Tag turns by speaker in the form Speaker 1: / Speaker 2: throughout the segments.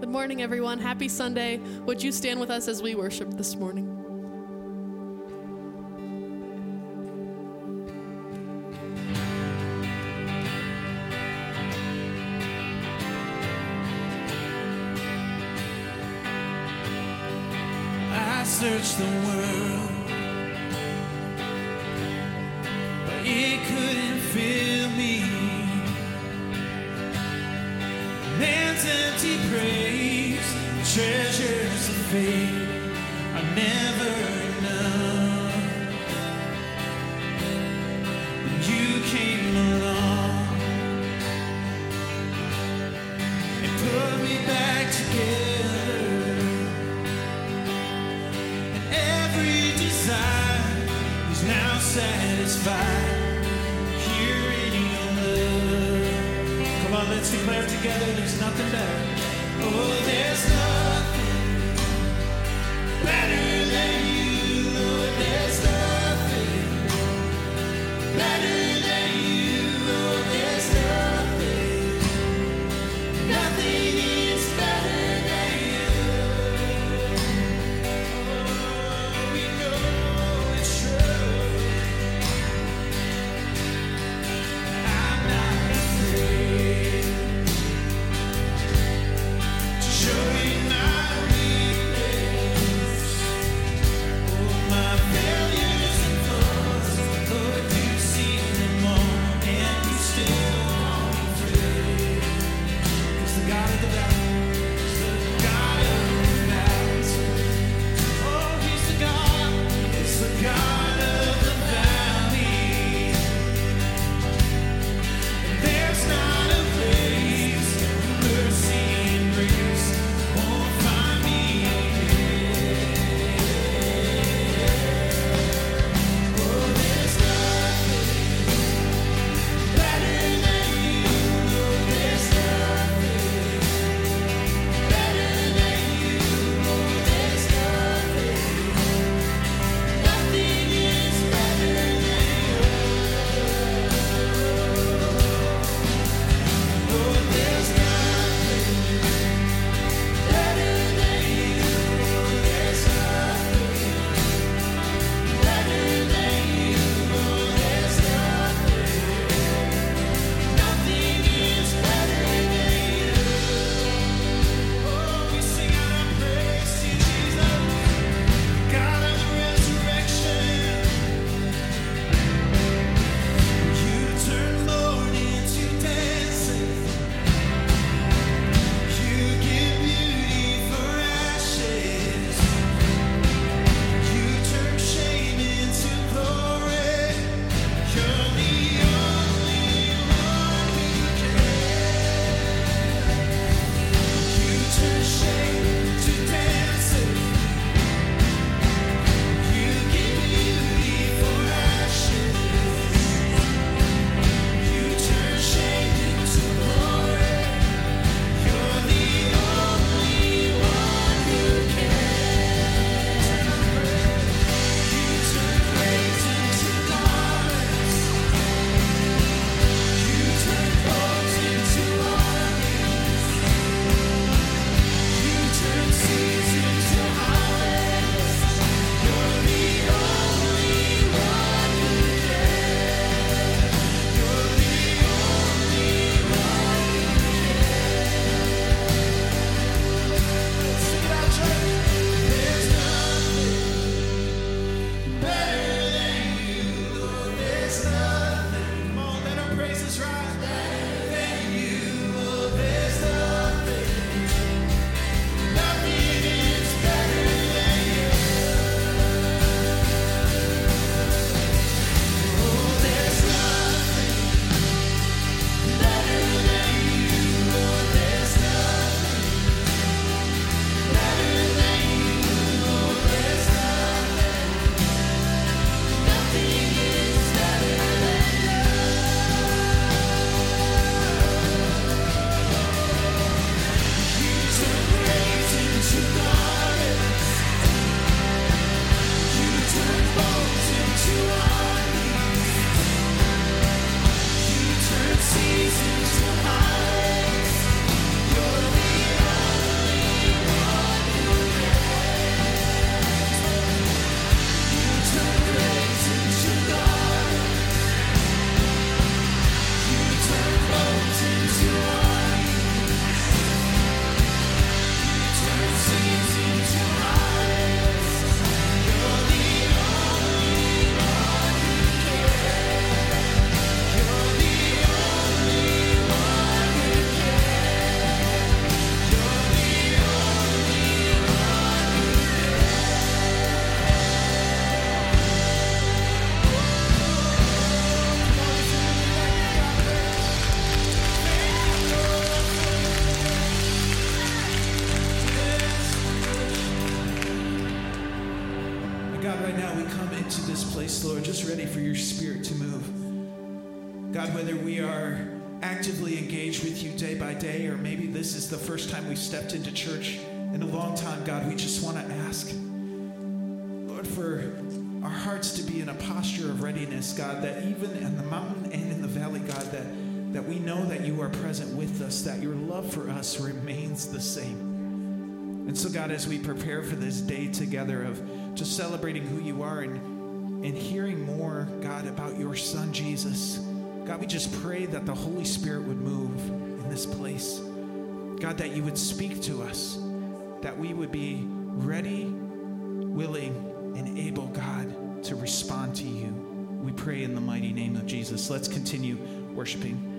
Speaker 1: Good morning, everyone. Happy Sunday. Would you stand with us as we worship this morning?
Speaker 2: search the world. Lord,
Speaker 3: just ready for your spirit to move. God, whether we are actively engaged with you day by day, or maybe this is the first time we've stepped into church in a long time, God, we just want to ask, Lord, for our hearts to be in a posture of readiness, God, that even in the mountain and in the valley, God, that, that we know that you are present with us, that your love for us remains the same. And so, God, as we prepare for this day together of just celebrating who you are and, and hearing more, God, about your son, Jesus, God, we just pray that the Holy Spirit would move in this place. God, that you would speak to us, that we would be ready, willing, and able, God, to respond to you. We pray in the mighty name of Jesus. Let's continue worshiping.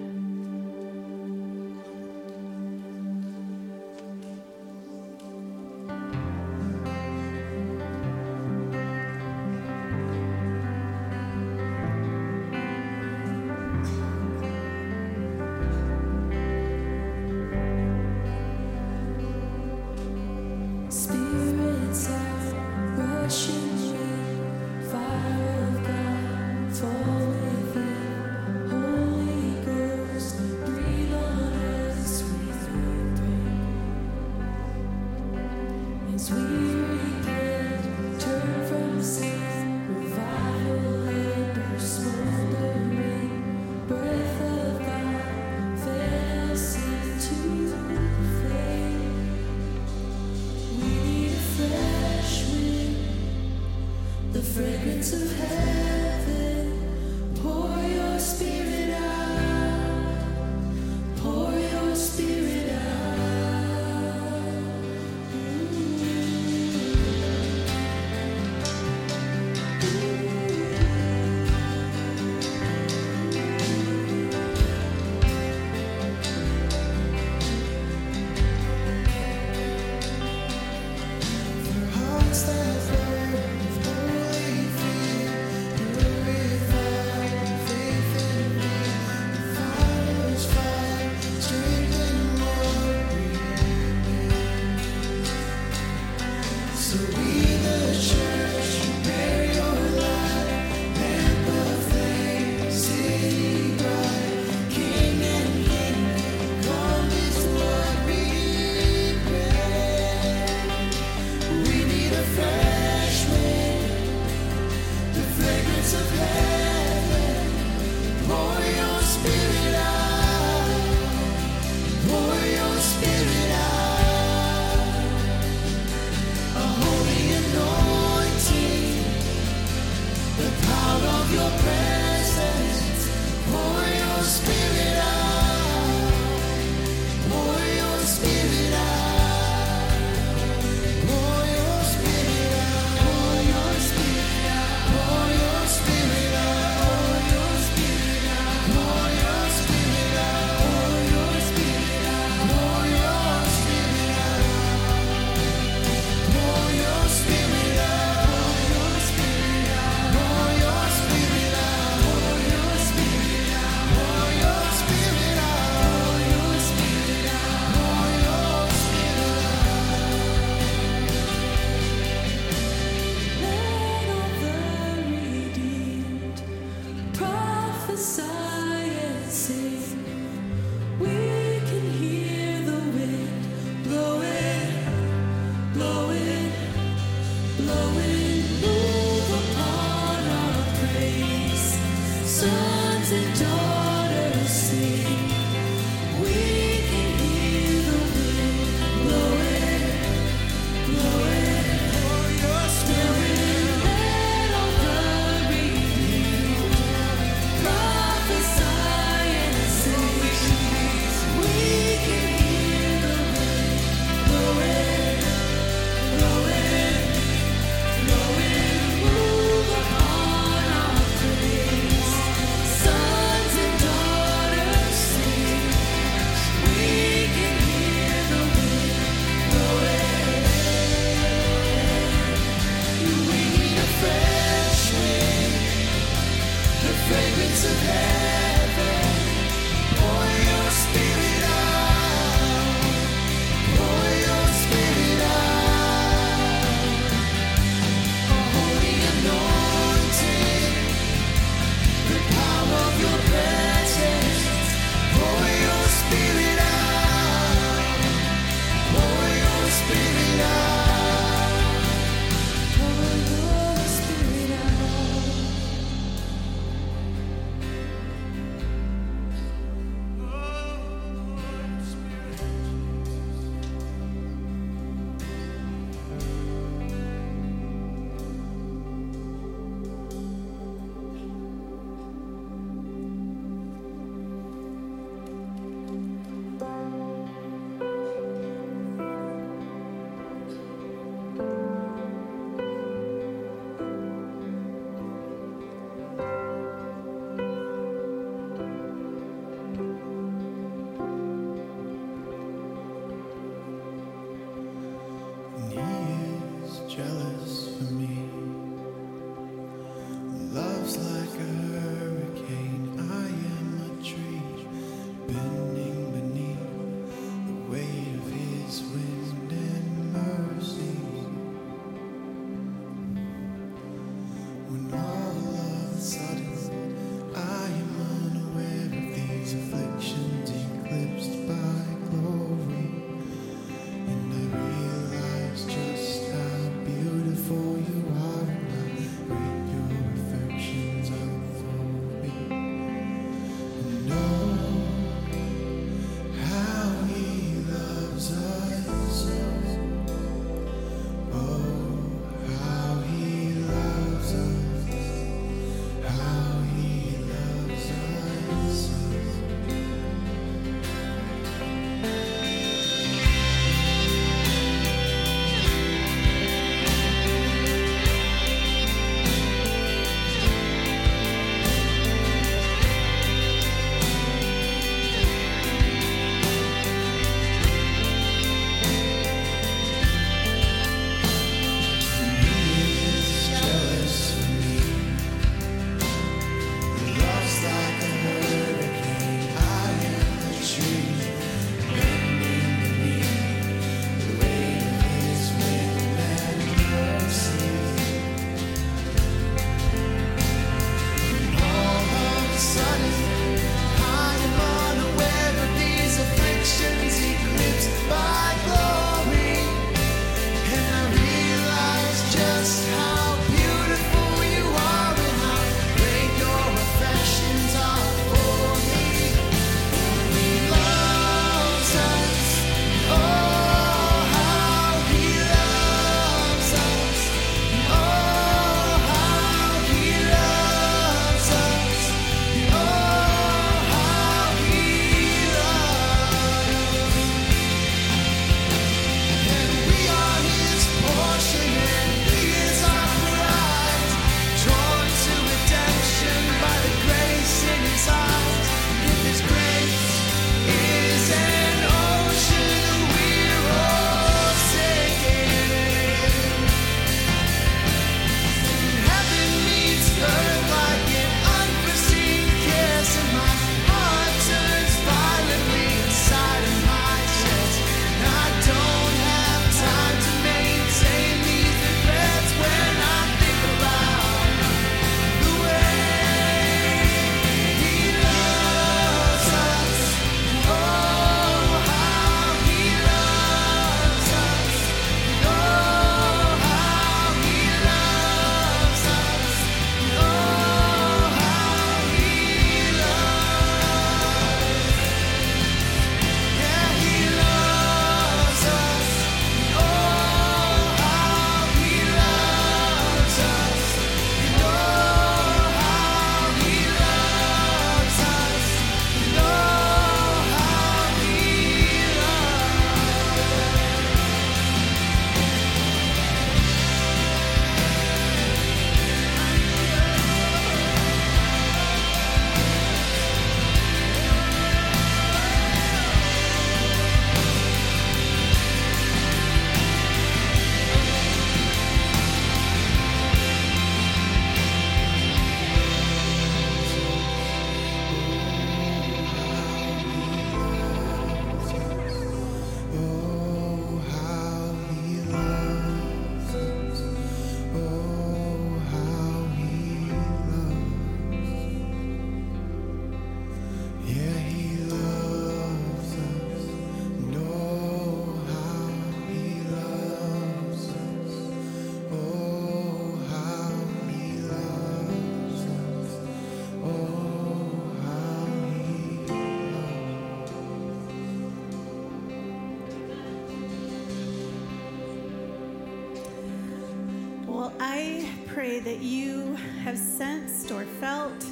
Speaker 4: Pray that you have sensed or felt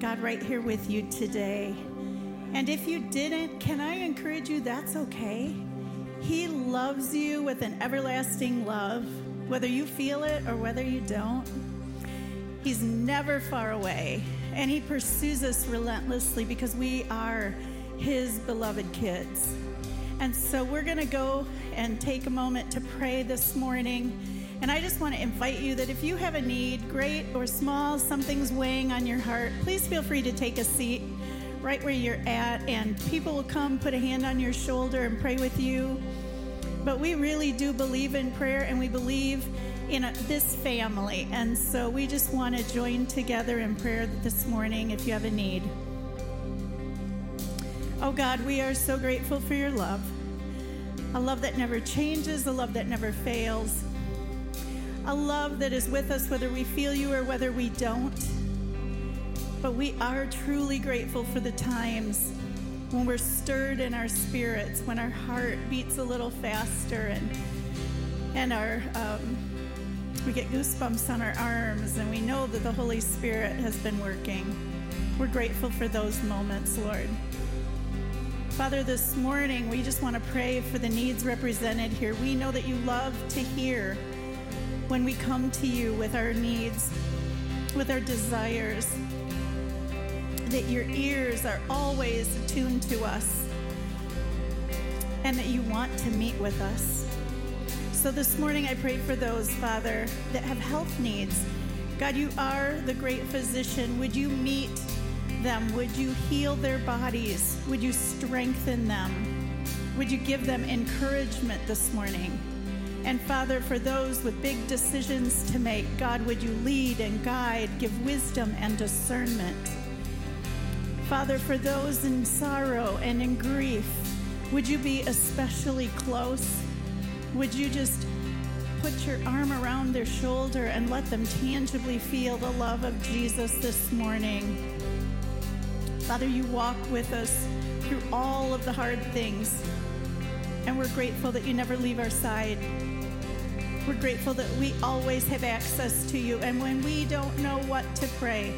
Speaker 4: God right here with you today. And if you didn't, can I encourage you? That's okay. He loves you with an everlasting love, whether you feel it or whether you don't. He's never far away, and He pursues us relentlessly because we are His beloved kids. And so we're going to go and take a moment to pray this morning. And I just want to invite you that if you have a need, great or small, something's weighing on your heart, please feel free to take a seat right where you're at, and people will come put a hand on your shoulder and pray with you. But we really do believe in prayer, and we believe in a, this family. And so we just want to join together in prayer this morning if you have a need. Oh God, we are so grateful for your love. A love that never changes, a love that never fails, a love that is with us whether we feel you or whether we don't. But we are truly grateful for the times when we're stirred in our spirits, when our heart beats a little faster and and our um, we get goosebumps on our arms and we know that the Holy Spirit has been working. We're grateful for those moments, Lord. Father, this morning we just want to pray for the needs represented here. We know that you love to hear when we come to you with our needs, with our desires, that your ears are always attuned to us, and that you want to meet with us. So this morning I pray for those, Father, that have health needs. God, you are the great physician. Would you meet them? Would you heal their bodies? Would you strengthen them? Would you give them encouragement this morning? And Father, for those with big decisions to make, God, would you lead and guide, give wisdom and discernment? Father, for those in sorrow and in grief, would you be especially close? Would you just put your arm around their shoulder and let them tangibly feel the love of Jesus this morning? Father, you walk with us through all of the hard things, and we're grateful that you never leave our side. We're grateful that we always have access to you, and when we don't know what to pray,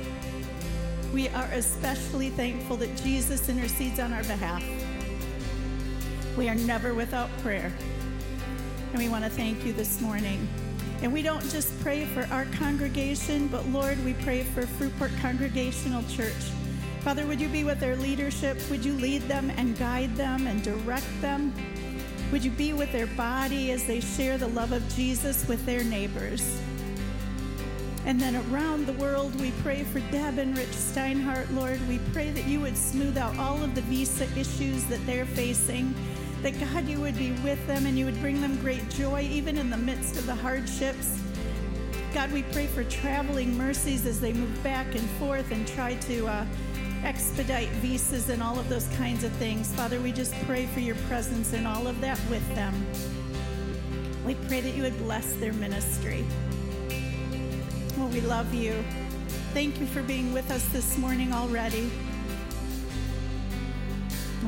Speaker 4: we are especially thankful that Jesus intercedes on our behalf. We are never without prayer, and we want to thank you this morning. And we don't just pray for our congregation, but Lord, we pray for Fruitport Congregational Church. Father, would you be with their leadership? Would you lead them and guide them and direct them? Would you be with their body as they share the love of Jesus with their neighbors? And then around the world, we pray for Deb and Rich Steinhardt, Lord. We pray that you would smooth out all of the visa issues that they're facing, that God, you would be with them and you would bring them great joy even in the midst of the hardships. God, we pray for traveling mercies as they move back and forth and try to uh, expedite visas and all of those kinds of things. Father, we just pray for your presence in all of that with them. We pray that you would bless their ministry. Well, we love you. Thank you for being with us this morning already.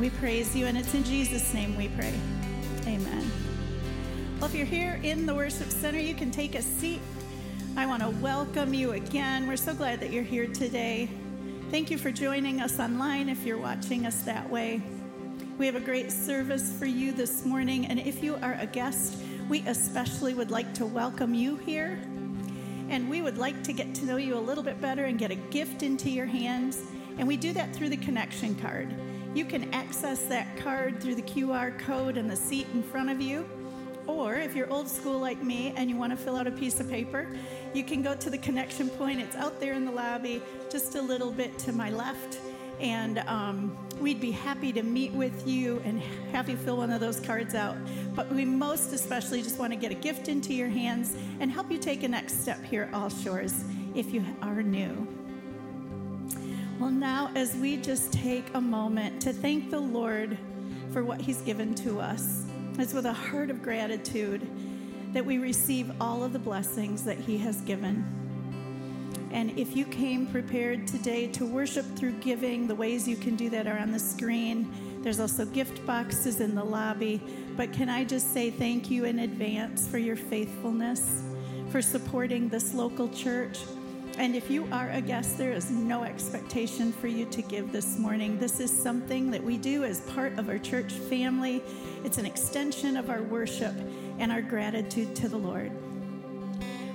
Speaker 4: We praise you, and it's in Jesus' name we pray. Amen. Well, if you're here in the worship center, you can take a seat. I want to welcome you again. We're so glad that you're here today. Thank you for joining us online if you're watching us that way. We have a great service for you this morning, and if you are a guest, we especially would like to welcome you here. And we would like to get to know you a little bit better and get a gift into your hands. And we do that through the connection card. You can access that card through the QR code in the seat in front of you. Or if you're old school like me and you want to fill out a piece of paper, you can go to the connection point. It's out there in the lobby, just a little bit to my left. And um, we'd be happy to meet with you and have you fill one of those cards out. But we most especially just want to get a gift into your hands and help you take a next step here at All Shores if you are new. Well, now, as we just take a moment to thank the Lord for what He's given to us, it's with a heart of gratitude that we receive all of the blessings that He has given. And if you came prepared today to worship through giving, the ways you can do that are on the screen. There's also gift boxes in the lobby. But can I just say thank you in advance for your faithfulness, for supporting this local church. And if you are a guest, there is no expectation for you to give this morning. This is something that we do as part of our church family. It's an extension of our worship and our gratitude to the Lord.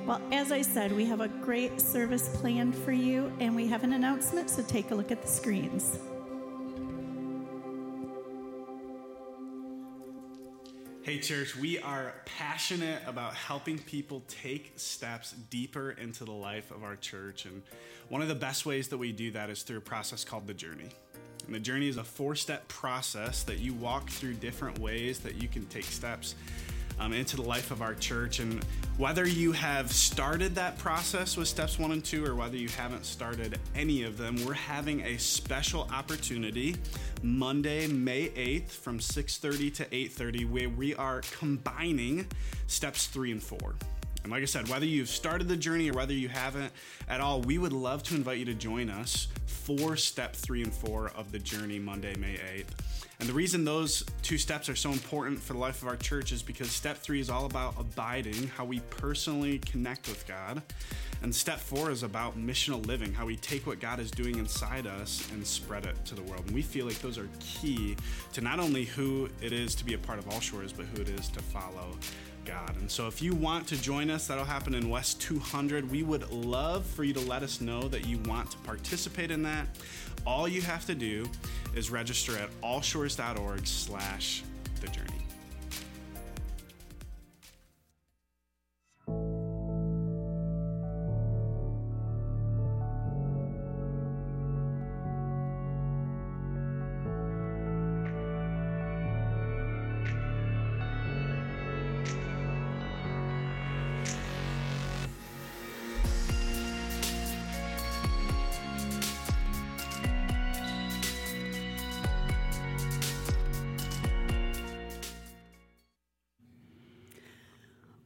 Speaker 4: Well, as I said, we have a great service planned for you, and we have an announcement, so take a look at the screens.
Speaker 5: Hey, church, we are passionate about helping people take steps deeper into the life of our church. And one of the best ways that we do that is through a process called the journey. And the journey is a four step process that you walk through different ways that you can take steps um, into the life of our church. And whether you have started that process with steps one and two, or whether you haven't started any of them, we're having a special opportunity Monday, May 8th from 6:30 to 8:30 where we are combining steps 3 and 4. And like I said, whether you've started the journey or whether you haven't at all, we would love to invite you to join us for step 3 and 4 of the journey Monday, May 8th. And the reason those two steps are so important for the life of our church is because step 3 is all about abiding, how we personally connect with God. And step four is about missional living, how we take what God is doing inside us and spread it to the world. And we feel like those are key to not only who it is to be a part of All Shores, but who it is to follow God. And so if you want to join us, that'll happen in West 200. We would love for you to let us know that you want to participate in that. All you have to do is register at allshores.org slash the journey.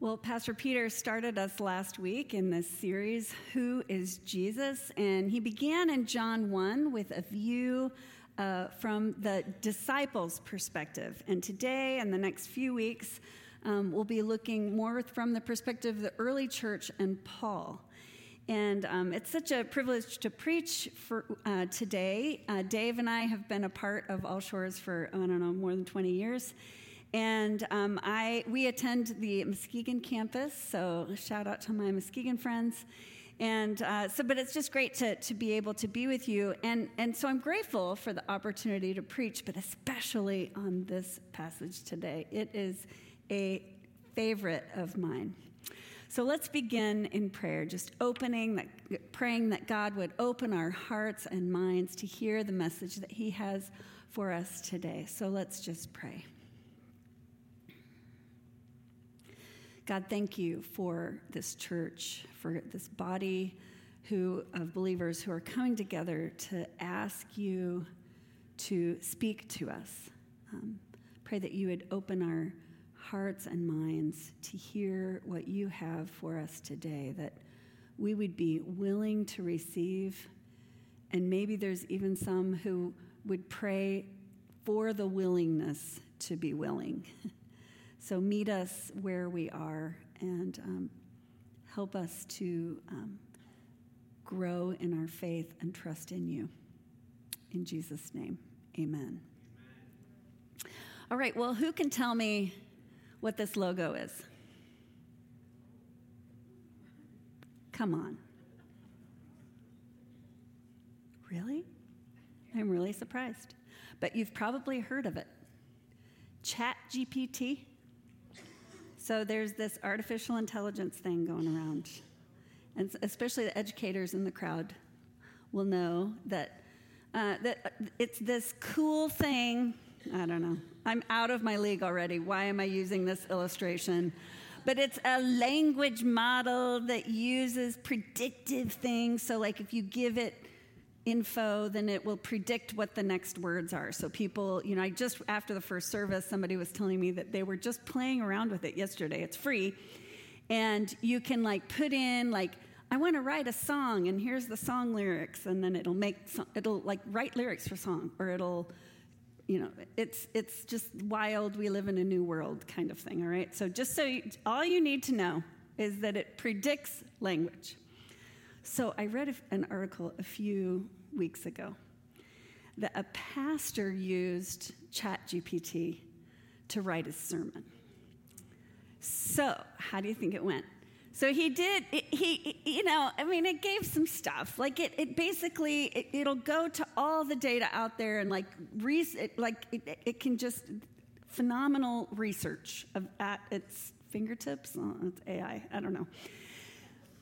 Speaker 6: Well, Pastor Peter started us last week in this series, Who is Jesus? And he began in John 1 with a view uh, from the disciples' perspective. And today and the next few weeks, um, we'll be looking more from the perspective of the early church and Paul. And um, it's such a privilege to preach for uh, today. Uh, Dave and I have been a part of All Shores for, I don't know, more than 20 years. And um, I, we attend the Muskegon campus, so shout out to my Muskegon friends. And uh, so, but it's just great to, to be able to be with you. And, and so I'm grateful for the opportunity to preach, but especially on this passage today. It is a favorite of mine. So let's begin in prayer, just opening that, praying that God would open our hearts and minds to hear the message that He has for us today. So let's just pray. God, thank you for this church, for this body who, of believers who are coming together to ask you to speak to us. Um, pray that you would open our hearts and minds to hear what you have for us today, that we would be willing to receive. And maybe there's even some who would pray for the willingness to be willing. So meet us where we are and um, help us to um, grow in our faith and trust in you. In Jesus' name, amen. amen. All right, well, who can tell me what this logo is? Come on. Really? I'm really surprised. But you've probably heard of it. Chat GPT. So there's this artificial intelligence thing going around. And especially the educators in the crowd will know that, uh, that it's this cool thing. I don't know. I'm out of my league already. Why am I using this illustration? But it's a language model that uses predictive things. So, like if you give it info, then it will predict what the next words are. So people, you know, I just after the first service, somebody was telling me that they were just playing around with it yesterday. It's free. And you can like put in like I want to write a song and here's the song lyrics and then it'll make it'll like write lyrics for song or it'll you know it's it's just wild we live in a new world kind of thing all right so just so you, all you need to know is that it predicts language. So I read an article a few weeks ago that a pastor used ChatGPT to write his sermon. So, how do you think it went? So he did. He, you know, I mean, it gave some stuff. Like it, it basically, it, will go to all the data out there and like, re, it, like it, it can just phenomenal research of, at its fingertips. Oh, it's AI. I don't know.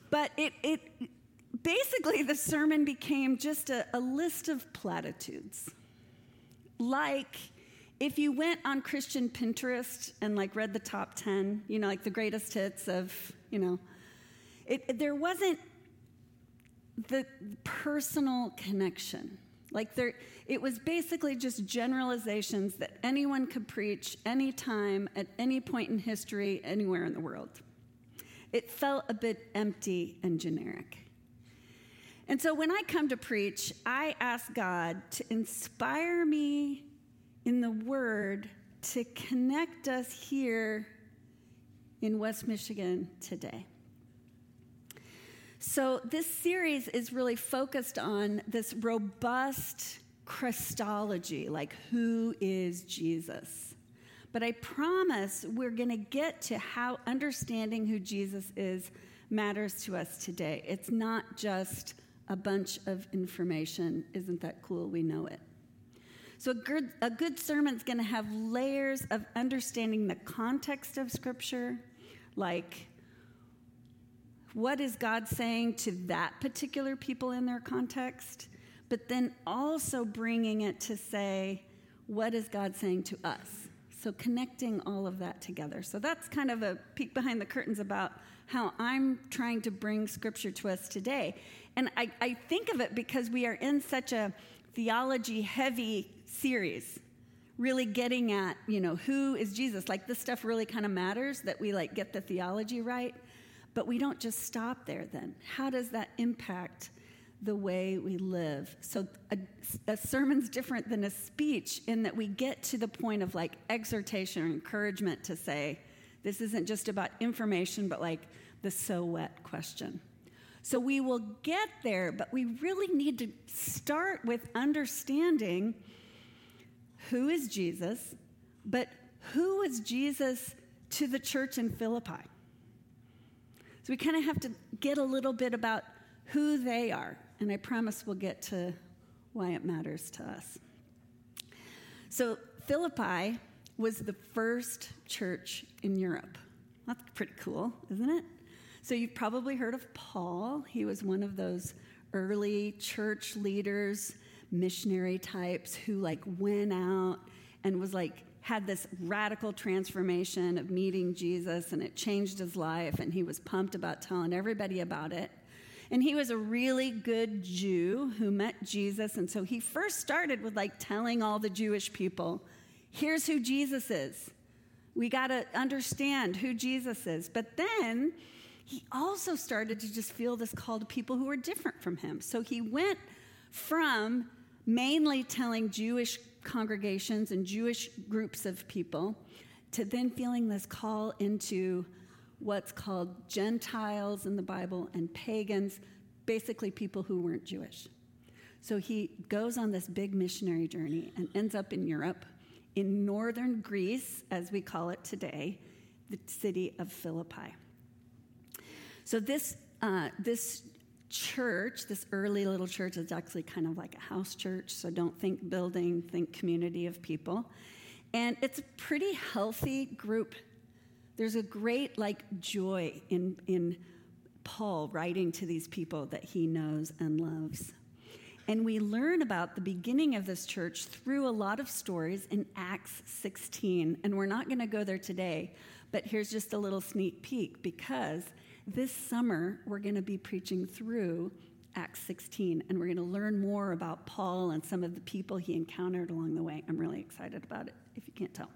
Speaker 6: But it, it basically the sermon became just a, a list of platitudes, like if you went on Christian Pinterest and like read the top 10, you know, like the greatest hits of, you know, it, there wasn't the personal connection. Like there, it was basically just generalizations that anyone could preach anytime, at any point in history, anywhere in the world. It felt a bit empty and generic. And so when I come to preach, I ask God to inspire me in the Word to connect us here in West Michigan today. So, this series is really focused on this robust Christology, like who is Jesus? But I promise we're going to get to how understanding who Jesus is matters to us today. It's not just a bunch of information. Isn't that cool? We know it. So, a good, a good sermon is going to have layers of understanding the context of Scripture, like what is God saying to that particular people in their context, but then also bringing it to say, what is God saying to us? So, connecting all of that together. So, that's kind of a peek behind the curtains about how I'm trying to bring Scripture to us today. And I, I think of it because we are in such a theology heavy series really getting at you know who is jesus? Like this stuff really kind of matters that we like get the theology right but we don't just stop there then. How does that impact the way we live? So a, a sermon's different than a speech in that we get to the point of like exhortation or encouragement to say this isn't just about information but like the so what question so we will get there, but we really need to start with understanding who is Jesus, but who is Jesus to the church in Philippi? So we kind of have to get a little bit about who they are, and I promise we'll get to why it matters to us. So Philippi was the first church in Europe. That's pretty cool, isn't it? So you've probably heard of Paul. He was one of those early church leaders, missionary types who like went out and was like had this radical transformation of meeting Jesus and it changed his life and he was pumped about telling everybody about it. And he was a really good Jew who met Jesus and so he first started with like telling all the Jewish people, here's who Jesus is. We got to understand who Jesus is. But then he also started to just feel this call to people who were different from him. So he went from mainly telling Jewish congregations and Jewish groups of people to then feeling this call into what's called Gentiles in the Bible and pagans, basically people who weren't Jewish. So he goes on this big missionary journey and ends up in Europe, in northern Greece, as we call it today, the city of Philippi. So this uh, this church, this early little church, is actually kind of like a house church. So don't think building, think community of people, and it's a pretty healthy group. There's a great like joy in in Paul writing to these people that he knows and loves. And we learn about the beginning of this church through a lot of stories in Acts 16. And we're not going to go there today, but here's just a little sneak peek because this summer, we're going to be preaching through Acts 16, and we're going to learn more about Paul and some of the people he encountered along the way. I'm really excited about it, if you can't tell.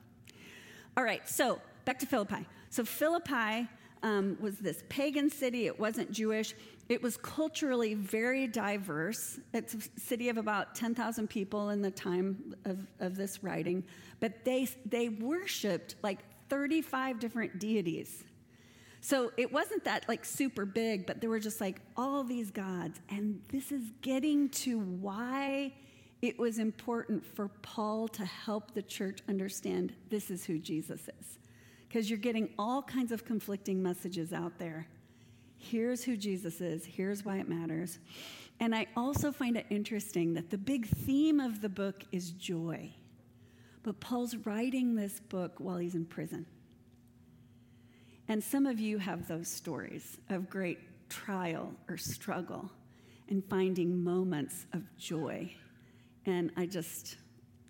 Speaker 6: All right, so back to Philippi. So, Philippi um, was this pagan city, it wasn't Jewish. It was culturally very diverse. It's a city of about 10,000 people in the time of, of this writing, but they, they worshiped like 35 different deities. So it wasn't that like super big, but there were just like all these gods. And this is getting to why it was important for Paul to help the church understand this is who Jesus is. Because you're getting all kinds of conflicting messages out there. Here's who Jesus is, here's why it matters. And I also find it interesting that the big theme of the book is joy. But Paul's writing this book while he's in prison. And some of you have those stories of great trial or struggle and finding moments of joy. And I just,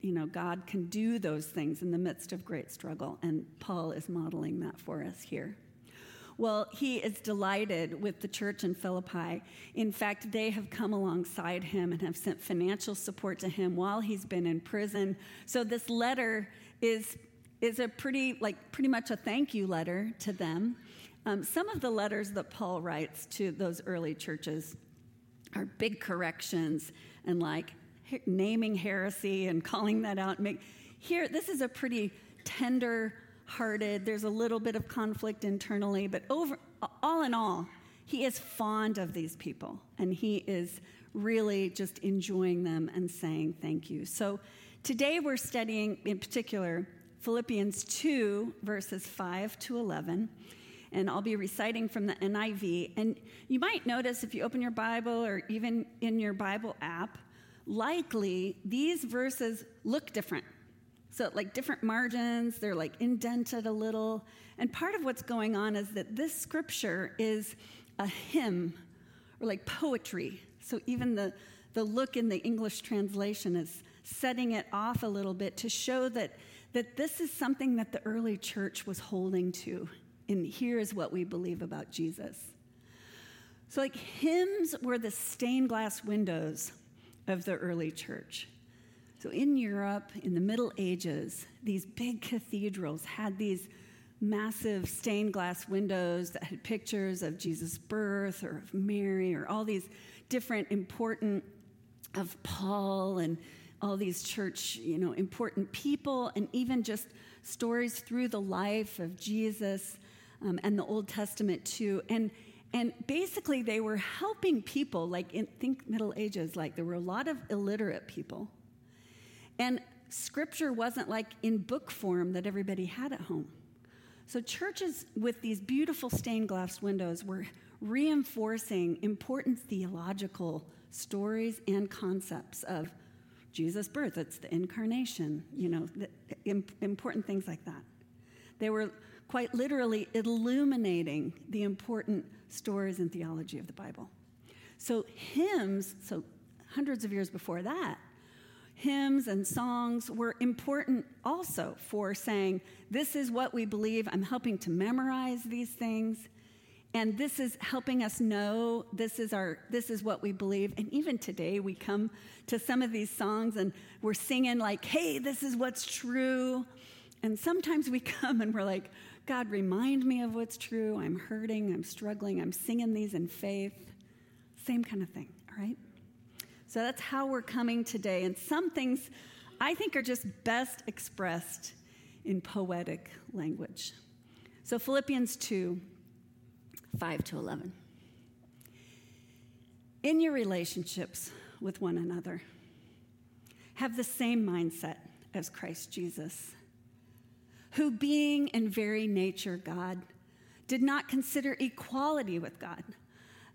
Speaker 6: you know, God can do those things in the midst of great struggle. And Paul is modeling that for us here. Well, he is delighted with the church in Philippi. In fact, they have come alongside him and have sent financial support to him while he's been in prison. So this letter is is a pretty like pretty much a thank you letter to them. Um, some of the letters that Paul writes to those early churches are big corrections and like naming heresy and calling that out. make here this is a pretty tender hearted. There's a little bit of conflict internally, but over, all in all, he is fond of these people and he is really just enjoying them and saying thank you. So today we're studying in particular Philippians 2, verses 5 to 11. And I'll be reciting from the NIV. And you might notice if you open your Bible or even in your Bible app, likely these verses look different so, like different margins, they're like indented a little. And part of what's going on is that this scripture is a hymn or like poetry. So, even the, the look in the English translation is setting it off a little bit to show that, that this is something that the early church was holding to. And here is what we believe about Jesus. So, like hymns were the stained glass windows of the early church. So in Europe, in the Middle Ages, these big cathedrals had these massive stained glass windows that had pictures of Jesus' birth or of Mary or all these different important of Paul and all these church, you know, important people and even just stories through the life of Jesus um, and the Old Testament too. And and basically, they were helping people, like in think Middle Ages, like there were a lot of illiterate people and scripture wasn't like in book form that everybody had at home. So, churches with these beautiful stained glass windows were reinforcing important theological stories and concepts of Jesus' birth. It's the incarnation, you know, important things like that. They were quite literally illuminating the important stories and theology of the Bible. So, hymns, so hundreds of years before that, hymns and songs were important also for saying, This is what we believe. I'm helping to memorize these things. And this is helping us know this is our this is what we believe. And even today we come to some of these songs and we're singing like, hey, this is what's true. And sometimes we come and we're like, God, remind me of what's true. I'm hurting, I'm struggling, I'm singing these in faith. Same kind of thing, all right? So that's how we're coming today. And some things I think are just best expressed in poetic language. So, Philippians 2 5 to 11. In your relationships with one another, have the same mindset as Christ Jesus, who, being in very nature God, did not consider equality with God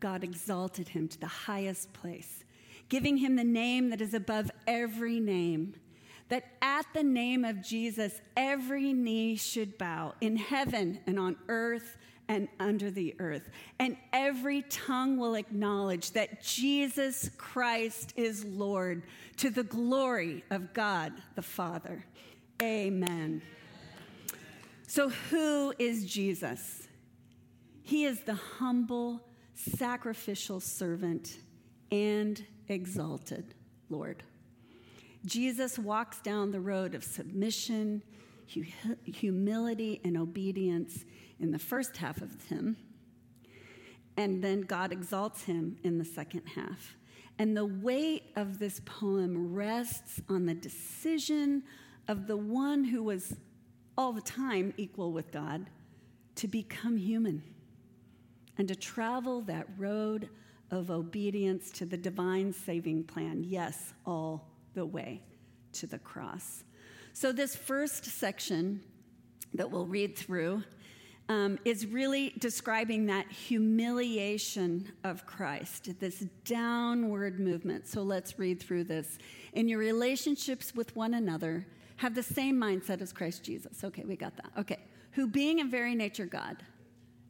Speaker 6: God exalted him to the highest place, giving him the name that is above every name, that at the name of Jesus, every knee should bow in heaven and on earth and under the earth, and every tongue will acknowledge that Jesus Christ is Lord to the glory of God the Father. Amen. So, who is Jesus? He is the humble, sacrificial servant and exalted Lord. Jesus walks down the road of submission, humility, and obedience in the first half of him, and then God exalts him in the second half. And the weight of this poem rests on the decision of the one who was all the time equal with God to become human and to travel that road of obedience to the divine saving plan. Yes, all the way to the cross. So, this first section that we'll read through um, is really describing that humiliation of Christ, this downward movement. So, let's read through this. In your relationships with one another, have the same mindset as Christ Jesus. Okay, we got that. Okay. Who, being in very nature God,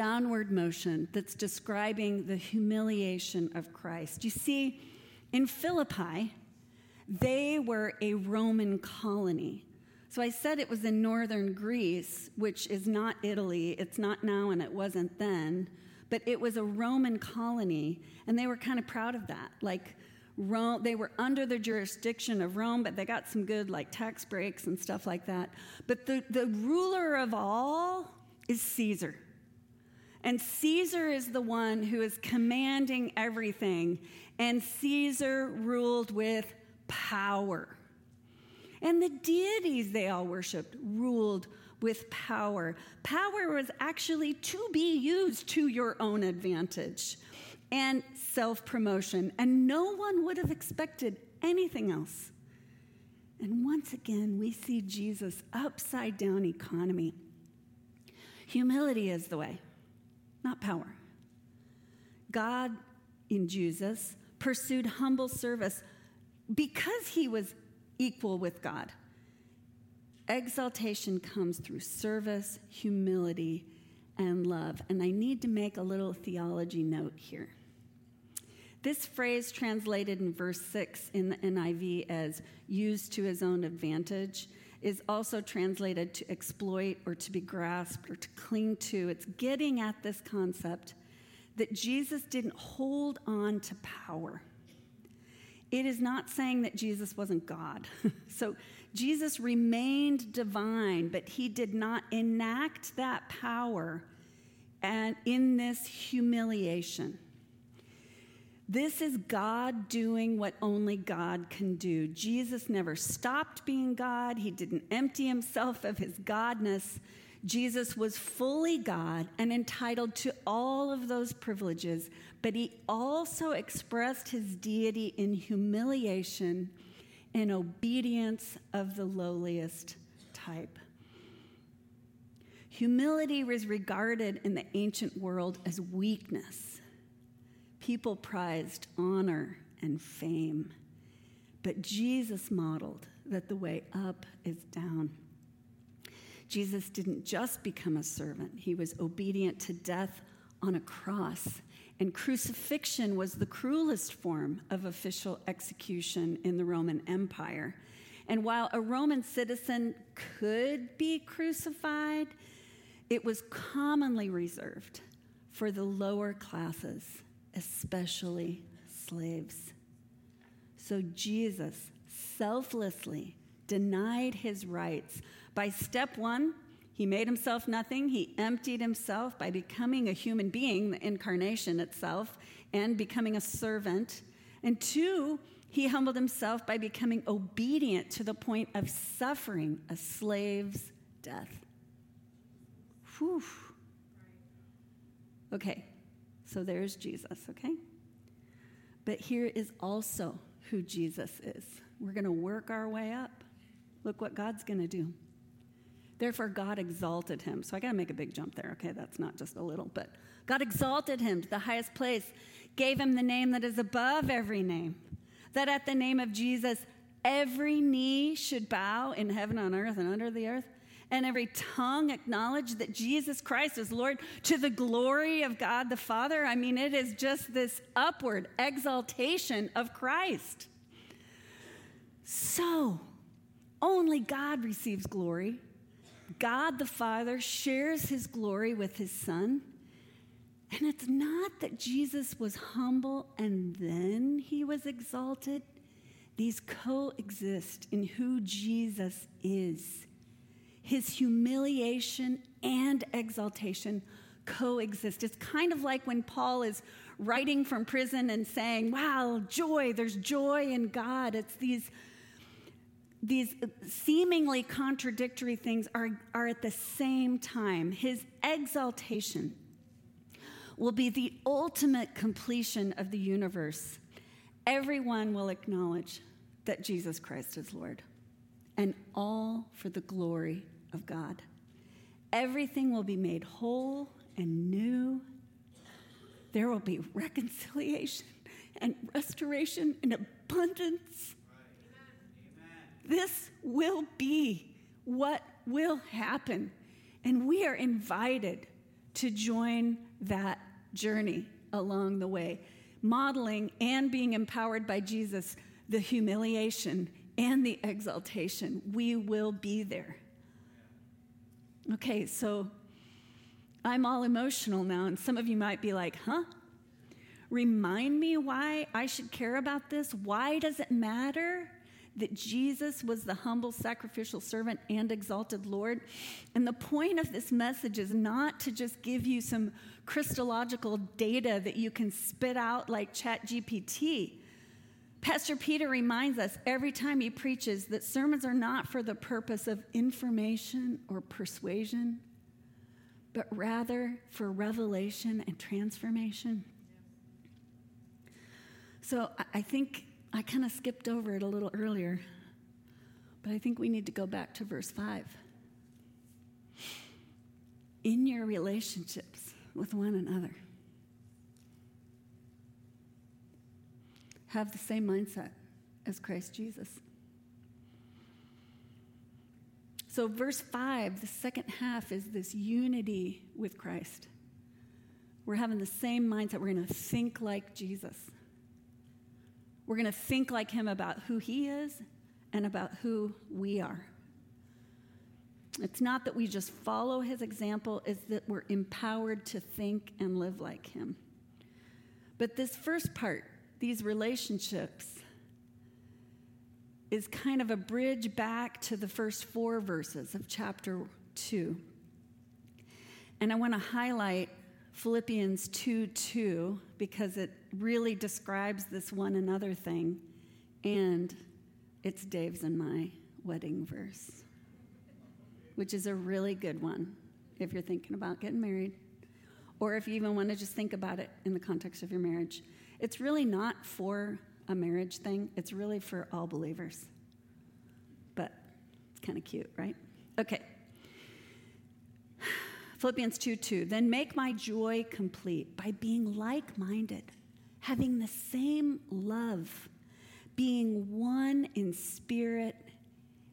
Speaker 6: downward motion that's describing the humiliation of Christ. You see, in Philippi, they were a Roman colony. So I said it was in northern Greece, which is not Italy. It's not now and it wasn't then, but it was a Roman colony, and they were kind of proud of that. Like, Rome, they were under the jurisdiction of Rome, but they got some good like tax breaks and stuff like that. But the, the ruler of all is Caesar. And Caesar is the one who is commanding everything. And Caesar ruled with power. And the deities they all worshiped ruled with power. Power was actually to be used to your own advantage and self promotion. And no one would have expected anything else. And once again, we see Jesus' upside down economy. Humility is the way, not power. God in Jesus pursued humble service because he was equal with God. Exaltation comes through service, humility, and love. And I need to make a little theology note here. This phrase, translated in verse 6 in the NIV as used to his own advantage, is also translated to exploit or to be grasped or to cling to. It's getting at this concept that Jesus didn't hold on to power. It is not saying that Jesus wasn't God. so Jesus remained divine, but he did not enact that power and in this humiliation. This is God doing what only God can do. Jesus never stopped being God. He didn't empty himself of his godness. Jesus was fully God and entitled to all of those privileges, but he also expressed his deity in humiliation and obedience of the lowliest type. Humility was regarded in the ancient world as weakness. People prized honor and fame, but Jesus modeled that the way up is down. Jesus didn't just become a servant, he was obedient to death on a cross. And crucifixion was the cruelest form of official execution in the Roman Empire. And while a Roman citizen could be crucified, it was commonly reserved for the lower classes, especially slaves. So Jesus selflessly denied his rights. By step one, he made himself nothing. He emptied himself by becoming a human being, the incarnation itself, and becoming a servant. And two, he humbled himself by becoming obedient to the point of suffering a slave's death. Whew. Okay, so there's Jesus, okay? But here is also who Jesus is. We're going to work our way up. Look what God's going to do. Therefore, God exalted him. So I got to make a big jump there, okay? That's not just a little, but God exalted him to the highest place, gave him the name that is above every name, that at the name of Jesus, every knee should bow in heaven, on earth, and under the earth, and every tongue acknowledge that Jesus Christ is Lord to the glory of God the Father. I mean, it is just this upward exaltation of Christ. So, only God receives glory. God the Father shares his glory with his Son. And it's not that Jesus was humble and then he was exalted. These coexist in who Jesus is. His humiliation and exaltation coexist. It's kind of like when Paul is writing from prison and saying, Wow, joy, there's joy in God. It's these these seemingly contradictory things are, are at the same time. His exaltation will be the ultimate completion of the universe. Everyone will acknowledge that Jesus Christ is Lord, and all for the glory of God. Everything will be made whole and new. There will be reconciliation and restoration and abundance. This will be what will happen. And we are invited to join that journey along the way, modeling and being empowered by Jesus the humiliation and the exaltation. We will be there. Okay, so I'm all emotional now, and some of you might be like, huh? Remind me why I should care about this? Why does it matter? that Jesus was the humble sacrificial servant and exalted Lord. And the point of this message is not to just give you some Christological data that you can spit out like ChatGPT. Pastor Peter reminds us every time he preaches that sermons are not for the purpose of information or persuasion, but rather for revelation and transformation. So I think I kind of skipped over it a little earlier, but I think we need to go back to verse 5. In your relationships with one another, have the same mindset as Christ Jesus. So, verse 5, the second half is this unity with Christ. We're having the same mindset. We're going to think like Jesus. We're going to think like him about who he is and about who we are. It's not that we just follow his example, it's that we're empowered to think and live like him. But this first part, these relationships, is kind of a bridge back to the first four verses of chapter 2. And I want to highlight Philippians 2 2 because it really describes this one another thing, and it's Dave's and my wedding verse, which is a really good one if you're thinking about getting married, or if you even want to just think about it in the context of your marriage. It's really not for a marriage thing, it's really for all believers. But it's kind of cute, right? Okay. Philippians 2 2. Then make my joy complete by being like minded, having the same love, being one in spirit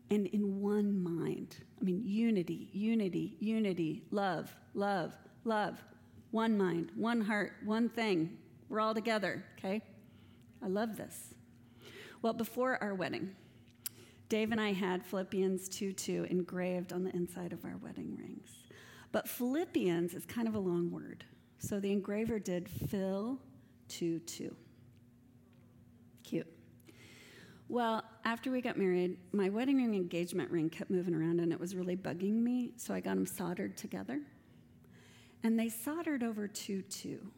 Speaker 6: and in one mind. I mean, unity, unity, unity, love, love, love. One mind, one heart, one thing. We're all together, okay? I love this. Well, before our wedding, Dave and I had Philippians 2 2 engraved on the inside of our wedding rings. But Philippians is kind of a long word. So the engraver did Phil 2 2. Cute. Well, after we got married, my wedding ring engagement ring kept moving around and it was really bugging me, so I got them soldered together. And they soldered over 2 2.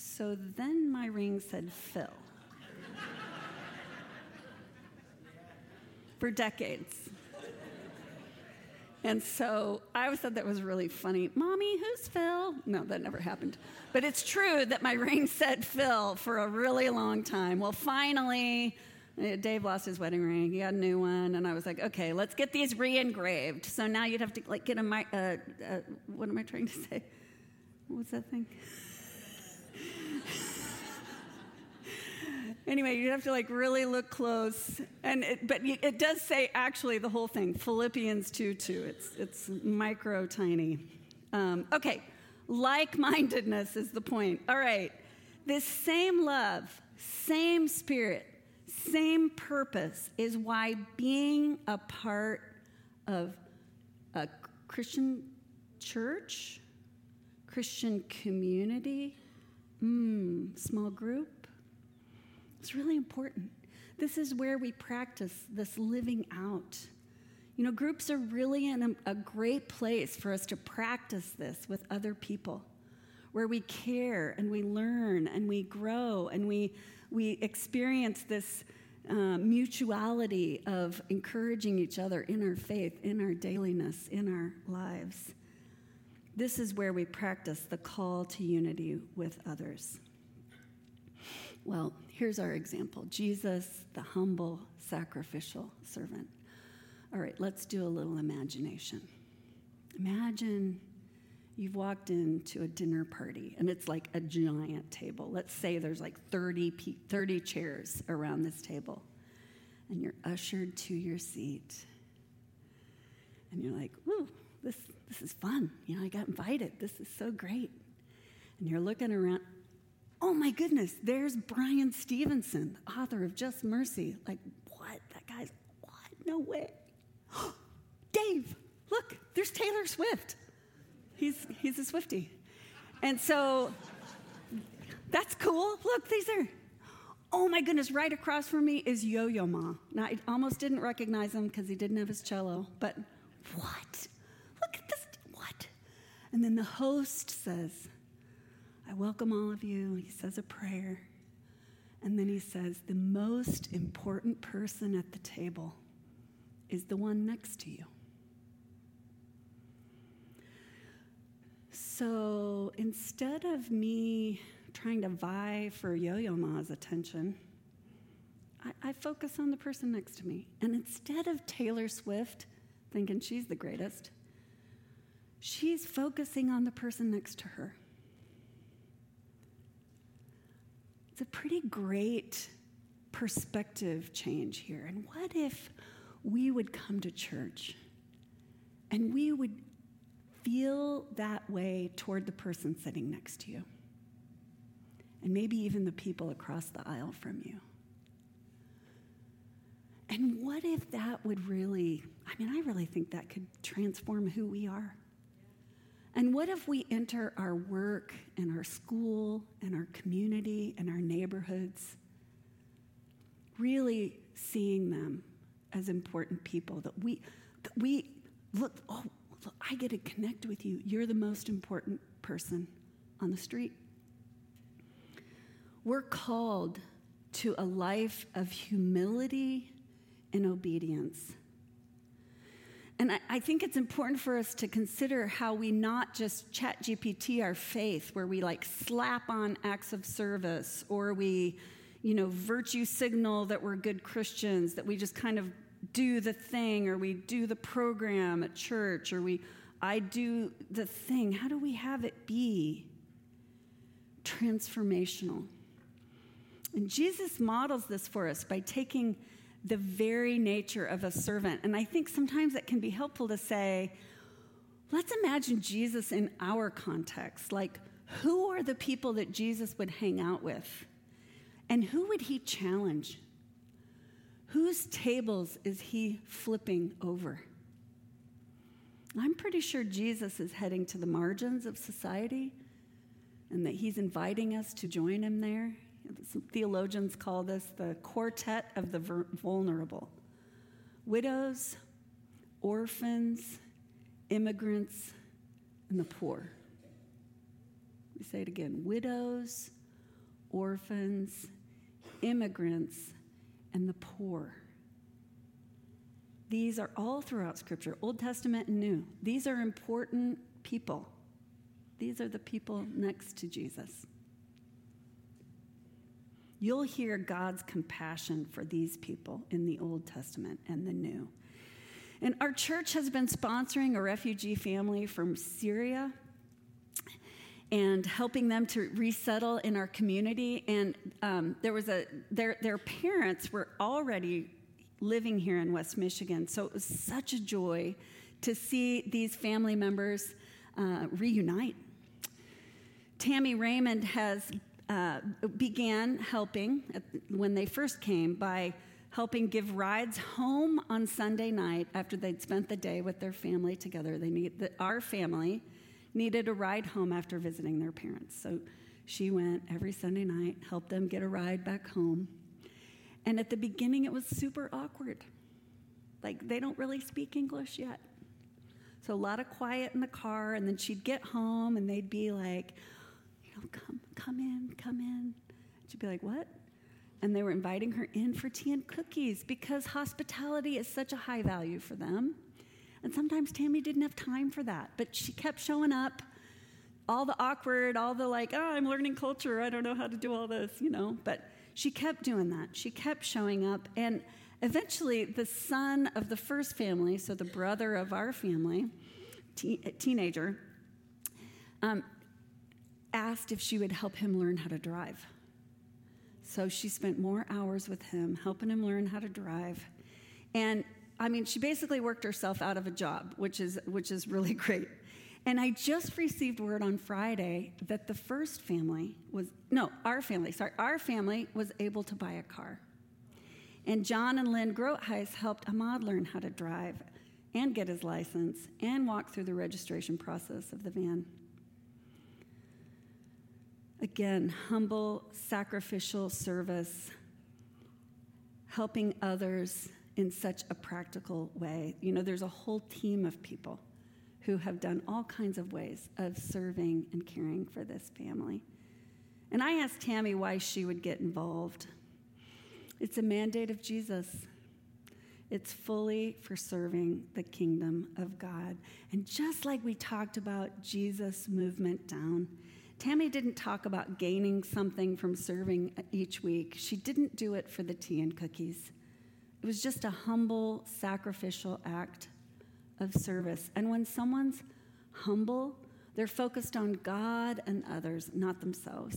Speaker 6: So then my ring said Phil. For decades. And so I always thought that was really funny. Mommy, who's Phil? No, that never happened. But it's true that my ring said Phil for a really long time. Well, finally, Uh, Dave lost his wedding ring. He got a new one, and I was like, okay, let's get these re-engraved. So now you'd have to like get a mi- uh, uh, what am I trying to say? What's that thing? Anyway, you'd have to like really look close, and it, but it does say actually the whole thing, Philippians two two. It's it's micro tiny. Um, okay, like-mindedness is the point. All right, this same love, same spirit, same purpose is why being a part of a Christian church, Christian community, mm, small group, it's really important. This is where we practice this living out. You know, groups are really in a, a great place for us to practice this with other people, where we care and we learn and we grow and we, we experience this uh, mutuality of encouraging each other in our faith, in our dailiness, in our lives. This is where we practice the call to unity with others. Well, here's our example Jesus, the humble, sacrificial servant. All right, let's do a little imagination. Imagine you've walked into a dinner party and it's like a giant table. Let's say there's like 30, pe- 30 chairs around this table, and you're ushered to your seat. And you're like, ooh, this, this is fun. You know, I got invited. This is so great. And you're looking around. Oh my goodness, there's Bryan Stevenson, author of Just Mercy. Like, what? That guy's, what? No way. Dave, look, there's Taylor Swift. He's, he's a Swifty. And so that's cool. Look, these are. Oh my goodness, right across from me is Yo Yo Ma. Now, I almost didn't recognize him because he didn't have his cello, but what? Look at this. What? And then the host says, I welcome all of you. He says a prayer. And then he says, The most important person at the table is the one next to you. So instead of me trying to vie for Yo Yo Ma's attention, I, I focus on the person next to me. And instead of Taylor Swift thinking she's the greatest, she's focusing on the person next to her. It's a pretty great perspective change here. And what if we would come to church and we would feel that way toward the person sitting next to you? And maybe even the people across the aisle from you. And what if that would really, I mean, I really think that could transform who we are. And what if we enter our work and our school and our community and our neighborhoods really seeing them as important people that we that we look oh look, I get to connect with you. You're the most important person on the street. We're called to a life of humility and obedience. And I, I, think it's important for us to consider how we not just chat GPT our faith, where we like slap on acts of service or we, you know, virtue signal that we're good Christians, that we just kind of do the thing or we do the program at church or we, I do the thing. How do we have it be transformational? And Jesus models this for us by taking the very nature of a servant. And I think sometimes it can be helpful to say, let's imagine Jesus in our context. Like, who are the people that Jesus would hang out with? And who would he challenge? Whose tables is he flipping over? I'm pretty sure Jesus is heading to the margins of society and that he's inviting us to join him there. Theologians call this the quartet of the vulnerable widows, orphans, immigrants, and the poor. We say it again widows, orphans, immigrants, and the poor. These are all throughout Scripture, Old Testament and New. These are important people. These are the people next to Jesus. You'll hear God's compassion for these people in the Old Testament and the New. And our church has been sponsoring a refugee family from Syria and helping them to resettle in our community. And um, there was a their their parents were already living here in West Michigan, so it was such a joy to see these family members uh, reunite. Tammy Raymond has uh, began helping when they first came by helping give rides home on Sunday night after they'd spent the day with their family together. They need the, our family needed a ride home after visiting their parents, so she went every Sunday night, helped them get a ride back home. And at the beginning, it was super awkward. Like they don't really speak English yet. So a lot of quiet in the car, and then she'd get home and they'd be like, know, come, come in, come in. She'd be like, what? And they were inviting her in for tea and cookies because hospitality is such a high value for them. And sometimes Tammy didn't have time for that, but she kept showing up. All the awkward, all the like, oh, I'm learning culture, I don't know how to do all this, you know. But she kept doing that. She kept showing up. And eventually, the son of the first family, so the brother of our family, te- teenager, um, asked if she would help him learn how to drive. So she spent more hours with him, helping him learn how to drive. And I mean, she basically worked herself out of a job, which is, which is really great. And I just received word on Friday that the first family was, no, our family, sorry, our family was able to buy a car. And John and Lynn Grotheis helped Ahmad learn how to drive and get his license and walk through the registration process of the van. Again, humble, sacrificial service, helping others in such a practical way. You know, there's a whole team of people who have done all kinds of ways of serving and caring for this family. And I asked Tammy why she would get involved. It's a mandate of Jesus. It's fully for serving the kingdom of God. And just like we talked about Jesus' movement down, Tammy didn't talk about gaining something from serving each week. She didn't do it for the tea and cookies. It was just a humble, sacrificial act of service. And when someone's humble, they're focused on God and others, not themselves.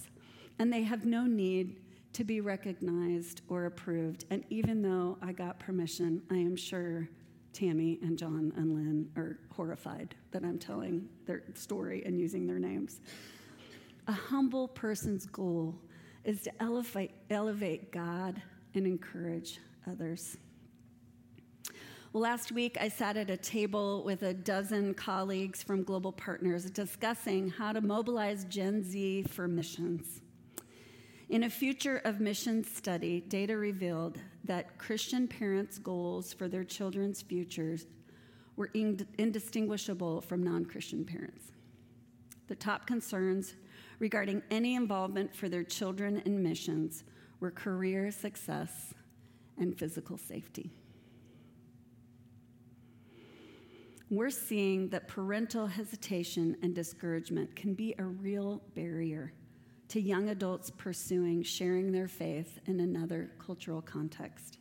Speaker 6: And they have no need to be recognized or approved. And even though I got permission, I am sure Tammy and John and Lynn are horrified that I'm telling their story and using their names. A humble person's goal is to elevate, elevate God and encourage others. Well, last week I sat at a table with a dozen colleagues from Global Partners discussing how to mobilize Gen Z for missions. In a future of missions study, data revealed that Christian parents' goals for their children's futures were indistinguishable from non Christian parents. The top concerns regarding any involvement for their children in missions were career success and physical safety. We're seeing that parental hesitation and discouragement can be a real barrier to young adults pursuing sharing their faith in another cultural context.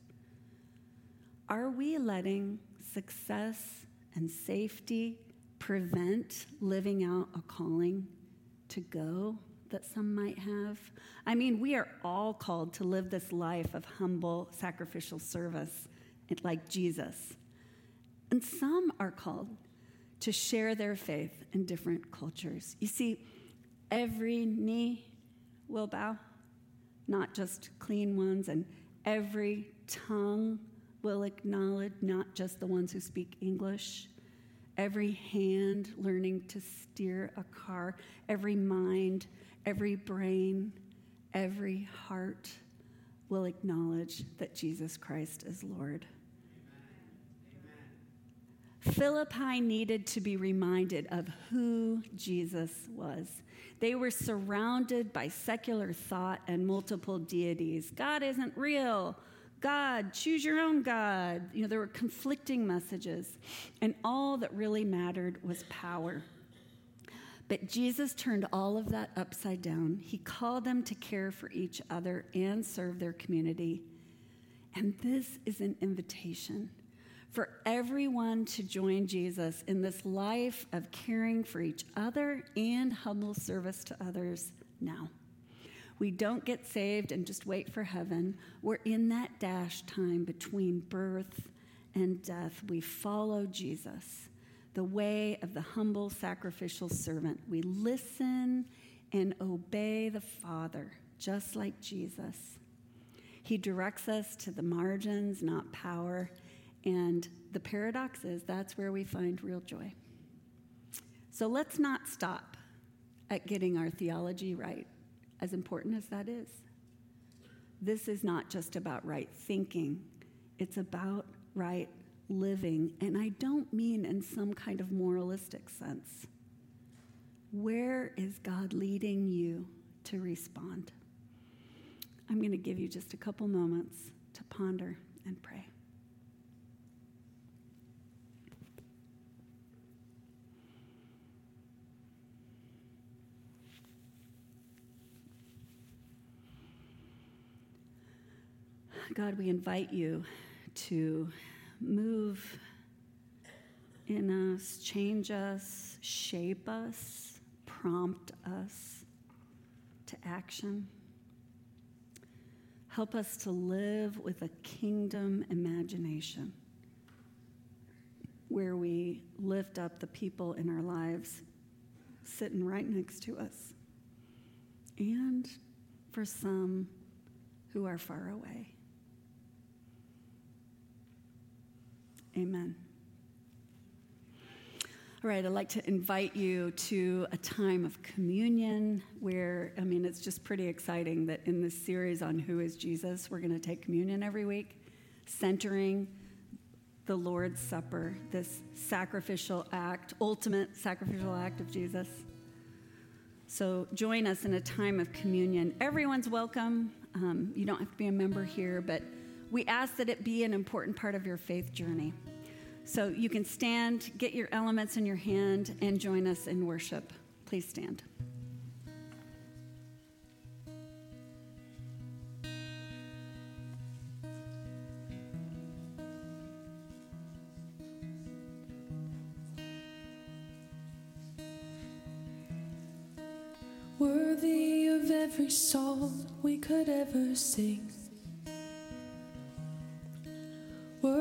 Speaker 6: Are we letting success and safety prevent living out a calling to go that some might have? I mean, we are all called to live this life of humble, sacrificial service like Jesus. And some are called to share their faith in different cultures. You see, every knee will bow, not just clean ones, and every tongue will acknowledge not just the ones who speak English. Every hand learning to steer a car, every mind, every brain, every heart will acknowledge that Jesus Christ is Lord. Philippi needed to be reminded of who Jesus was. They were surrounded by secular thought and multiple deities. God isn't real. God, choose your own God. You know, there were conflicting messages, and all that really mattered was power. But Jesus turned all of that upside down. He called them to care for each other and serve their community. And this is an invitation for everyone to join Jesus in this life of caring for each other and humble service to others now. We don't get saved and just wait for heaven. We're in that dash time between birth and death. We follow Jesus, the way of the humble sacrificial servant. We listen and obey the Father, just like Jesus. He directs us to the margins, not power. And the paradox is that's where we find real joy. So let's not stop at getting our theology right, as important as that is. This is not just about right thinking, it's about right living. And I don't mean in some kind of moralistic sense. Where is God leading you to respond? I'm going to give you just a couple moments to ponder and pray. God, we invite you to move in us, change us, shape us, prompt us to action. Help us to live with a kingdom imagination where we lift up the people in our lives sitting right next to us. And for some who are far away. Amen. All right, I'd like to invite you to a time of communion where, I mean, it's just pretty exciting that in this series on Who is Jesus, we're going to take communion every week, centering the Lord's Supper, this sacrificial act, ultimate sacrificial act of Jesus. So join us in a time of communion. Everyone's welcome. Um, you don't have to be a member here, but we ask that it be an important part of your faith journey. So you can stand, get your elements in your hand, and join us in worship. Please stand.
Speaker 7: Worthy of every song we could ever sing.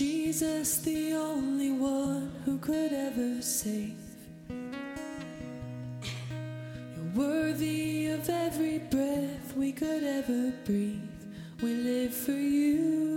Speaker 7: Jesus, the only one who could ever save. You're worthy of every breath we could ever breathe. We live for you.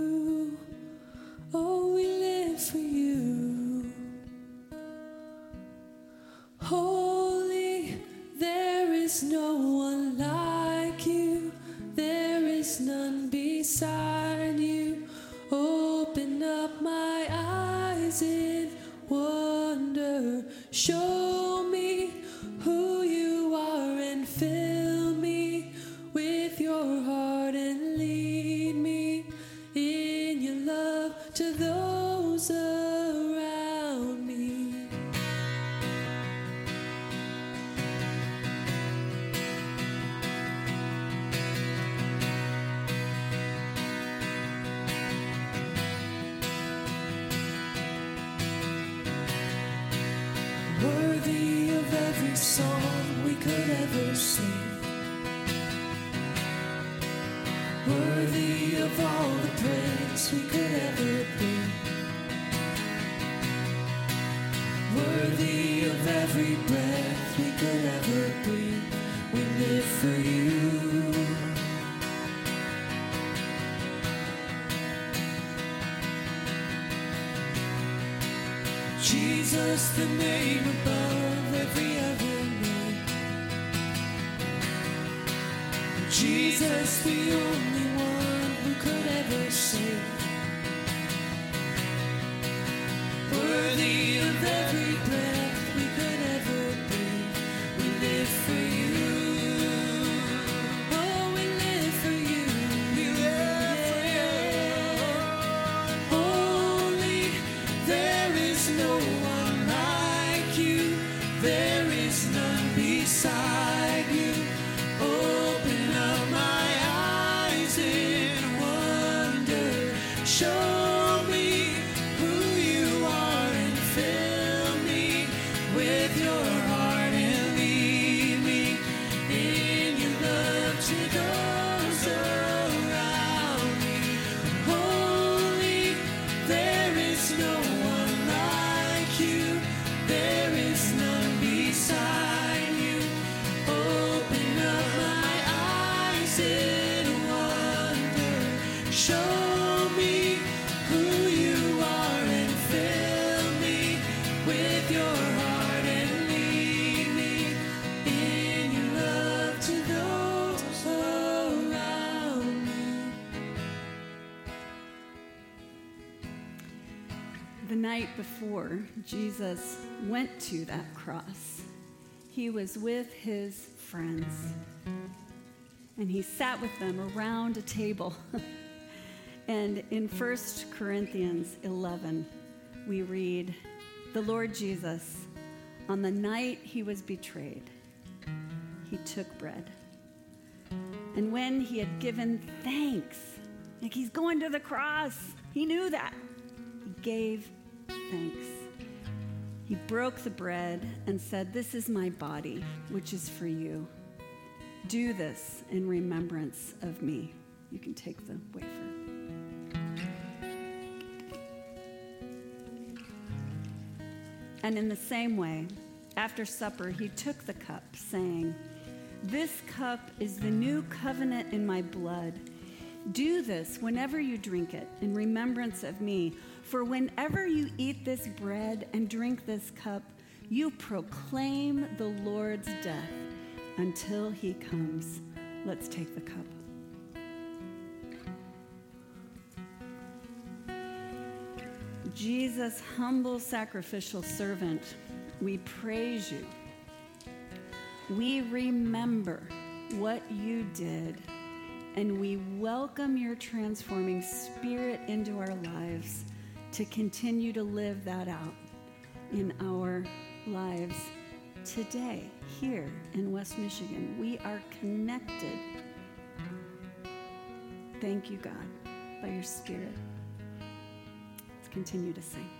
Speaker 6: Before Jesus went to that cross, he was with his friends. And he sat with them around a table. and in 1 Corinthians 11, we read The Lord Jesus, on the night he was betrayed, he took bread. And when he had given thanks, like he's going to the cross, he knew that. He gave thanks. He broke the bread and said, This is my body, which is for you. Do this in remembrance of me. You can take the wafer. And in the same way, after supper, he took the cup, saying, This cup is the new covenant in my blood. Do this whenever you drink it in remembrance of me. For whenever you eat this bread and drink this cup, you proclaim the Lord's death until he comes. Let's take the cup. Jesus, humble sacrificial servant, we praise you. We remember what you did, and we welcome your transforming spirit into our lives to continue to live that out in our lives today, here in West Michigan. We are connected. Thank you, God, by your spirit. Let's continue to sing.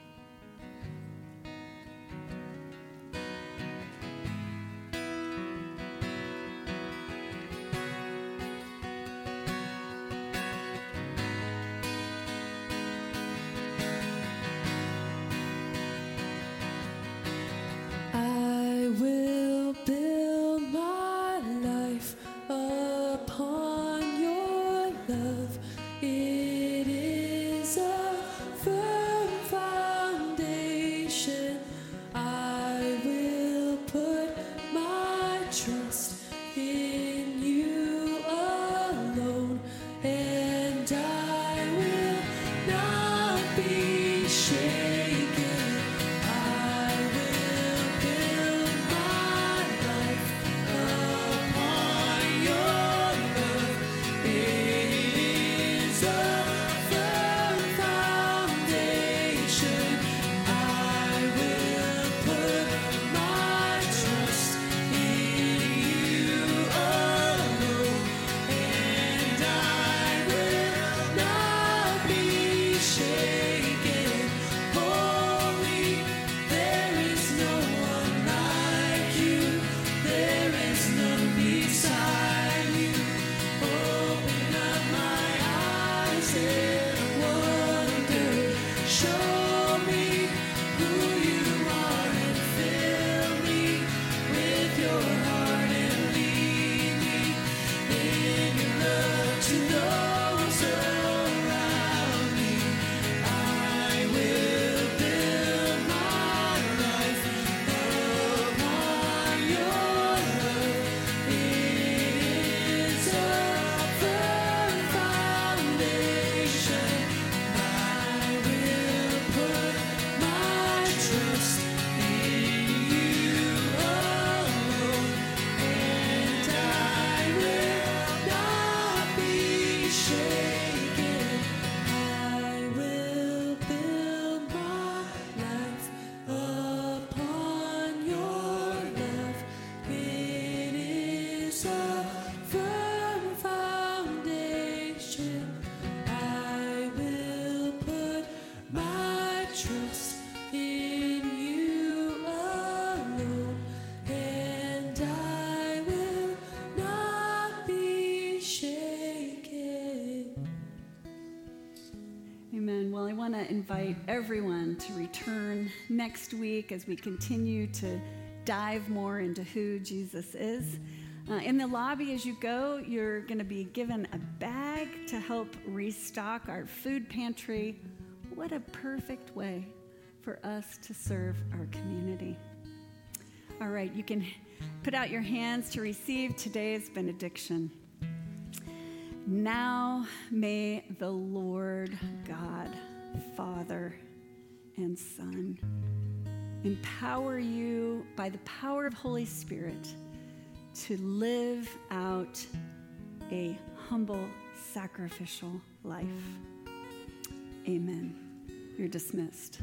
Speaker 6: Next week as we continue to dive more into who Jesus is. Uh, in the lobby, as you go, you're going to be given a bag to help restock our food pantry. What a perfect way for us to serve our community. All right, you can put out your hands to receive today's benediction. Now may the Lord God, Father, and Son empower you by the power of Holy Spirit to live out a humble, sacrificial life. Amen. You're dismissed.